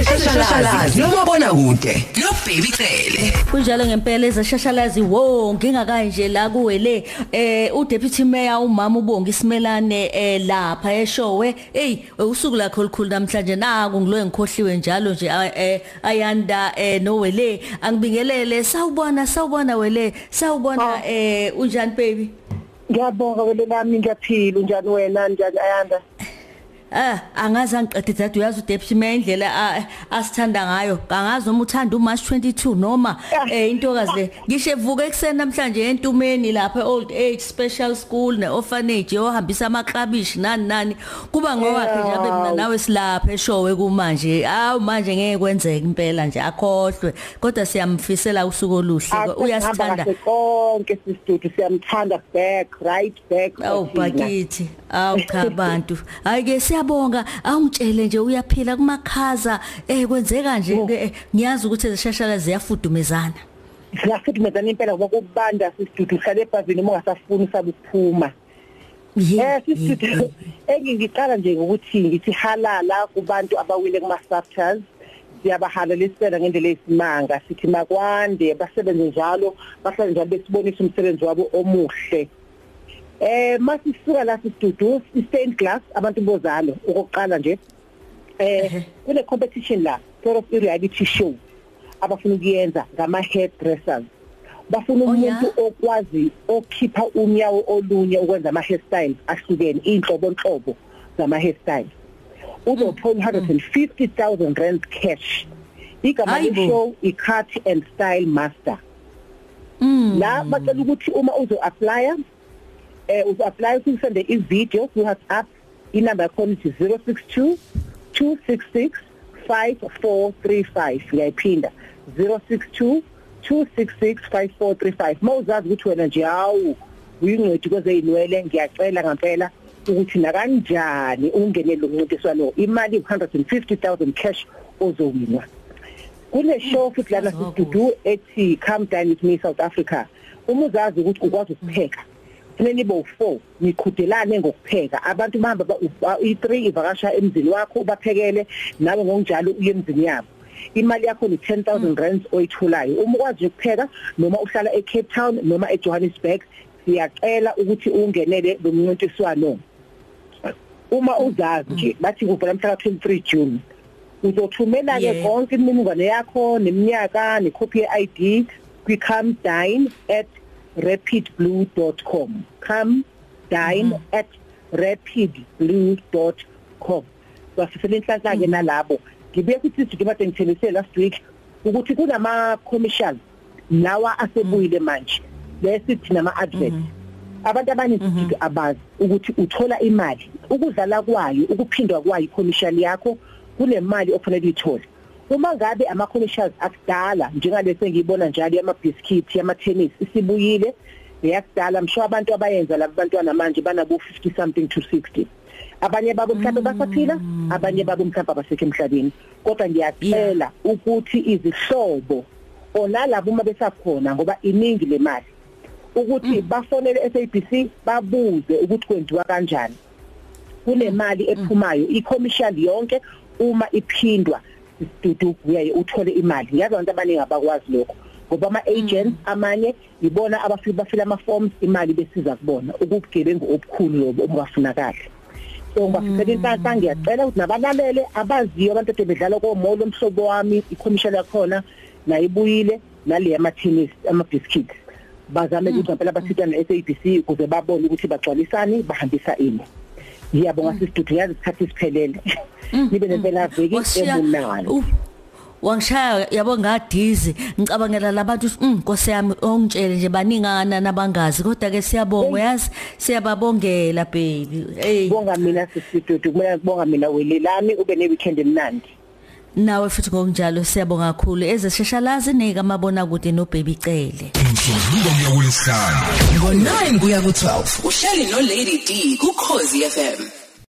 ezeshashalazi nomabona kude. No baby cele. Kunjalo ngempela ezeshashalazi wo ngingakayi nje la kuwele eh udeputy mayor umama ubonga isimelane eh lapha eshowe. Hey usuku lakho olukhulu namhlanje naku ngilo ngikhohliwe njalo nje eh ayanda eh nowele. Angibingelele sawubona sawubona wele sawubona eh unjani baby? Ngiyabonga wele lami ngiyaphila unjani wena njani ayanda? Ah angazi angiqede dad uyazi uDeputy Mayor indlela asithanda ngayo. Angazi uma uthanda uMarch 22 noma eh intokazi le. Ngisho evuka ekseni namhlanje entumeni lapha old age special school ne orphanage ohambisa amaklabishi nani nani. Kuba ngowakhe nje abe mina nawe silapha eshowe kumanje. Awu manje ngeke kwenzeke impela nje akhohlwe. Kodwa siyamfisela usuku oluhle. Uyasithanda. konke sisidudu siyamthanda back right back. Awu bakithi. Awu cha bantu. Hayi ke siyabonga awungitshele nje uyaphila kumakhaza. Eh kwenzeka nje ngiyazi ukuthi ezishashana ziyafudumezana. Siyafudumezana impela ngoba kubanda sisidudu uhlale ebhazini uma ungasafuni usabe ukuphuma Eh sisidudu engiqala nje ngokuthi ngithi halala kubantu abawile kuma subtitles siyabahalelisela ngendlela esimanga sithi makwande basebenze njalo bahlale njalo besibonisa umsebenzi wabo omuhle. Eh masisuka la sistudio stained glass abantu bozalo okokuqala nje. Eh kune competition la sort of reality show abafuna ukuyenza ngama hairdressers bafuna umuntu okwazi okhipha unyawo olunye ukwenza ama hairstyles ahlukene inhlobo nhlobo zama hairstyles uzothola 150000 rand cash. Igama le show i cut and style master. La bacela ukuthi uma uzo apply eh uapply usende ivideo ku WhatsApp inamba yakho ithi 062 266 5435 ngiyayiphinda 062 266 5435 mawuzazi ukuthi wena nje hawu uyingcwedi kwezeyinwele ngiyacela ngempela ukuthi na kanjani ungenele umncintiswano imali 150000 cash ozowinwa kune show futhi lana sistudio ethi come dine with me South Africa. Uma uzazi ukuthi ukwazi ukupheka funeni bo 4 niqhudelane ngokupheka. Abantu bahamba i3 ivakasha emzini wakho ubaphekele nawe ngokunjalo uye emzini yabo. Imali yakho ni 10000 rands oyithulayo uma ukwazi ukupheka noma uhlala eCape Town noma eJohannesburg siyacela ukuthi ungenele lo mncintiswano. Uma uzazi nje bathi kuvela mhla 23 June. Uzothumela ke konke imininingwane yakho neminyaka necopy yeID kwi come dine at rapidblue.com come dine mm. at rapidblue.com wasifela inhlanhla ke nalabo. Ngibuye futhi kade ngithelise last week ukuthi kunama commercial lawa asebuyile manje. Lesithi nama advert abantu abaningi abazi ukuthi uthola imali. Ukudlala kwayo ukuphindwa kwayo commercial yakho kunemali ofanele uyithole. Uma ngabe ama commercials akudala njengalese ngiyibona njalo ama biscuit yama tennis isibuyile yakudala msho abantu abayenza labo bantwana manje banabo 50 something to 60 abanye babo mhlawumbe basaphila abanye babo mhlawumbe abasekho emhlabeni. Kodwa ngiyacela ukuthi izihlobo onalabo uma besakhona ngoba iningi lemali ukuthi bafonele SABC babuze ukuthi kwenziwa kanjani. Kunemali ephumayo i-commercial yonke uma iphindwa. Isidudu uyaye uthole imali. Ngiyazi abantu abaningi abakwazi lokho ngoba ama agents amanye ibona abafika bafila ama forms imali besiza kubona ukubugebengu obukhulu lobo obukafunakala so ngibafisela inhlanhla ngiyacela ukuthi nabalalele abaziyo abantu ade bedlala komolo omhlobo wami i-commercial yakhona nayibuyile nale yama tennis ama biscuits bazame ukuthi ngempela basithana ne SABC ukuze babone ukuthi bagcwalisani bahambisa ini. Ngiyabonga sisidudu yazi isikhathi siphelele nibe nempela veki emunalo wangishaya yabo ngadizi ngicabangela labantu inkosi yami ongitshele nje baningana nabangazi. Kodwa ke siyabonga yazi? Siyababongela baby. Hey. Bonga mina sisidudu kumele bonga mina welelami ube ne weekend emnandi. Nawe futhi ngokunjalo siyabonga kakhulu. Ezeshashalazi nika amabona kude no baby cele. Umsombuluko kuya kulesihlanu ngo9 kuya ku12 uhleli no lady D ku Khosi FM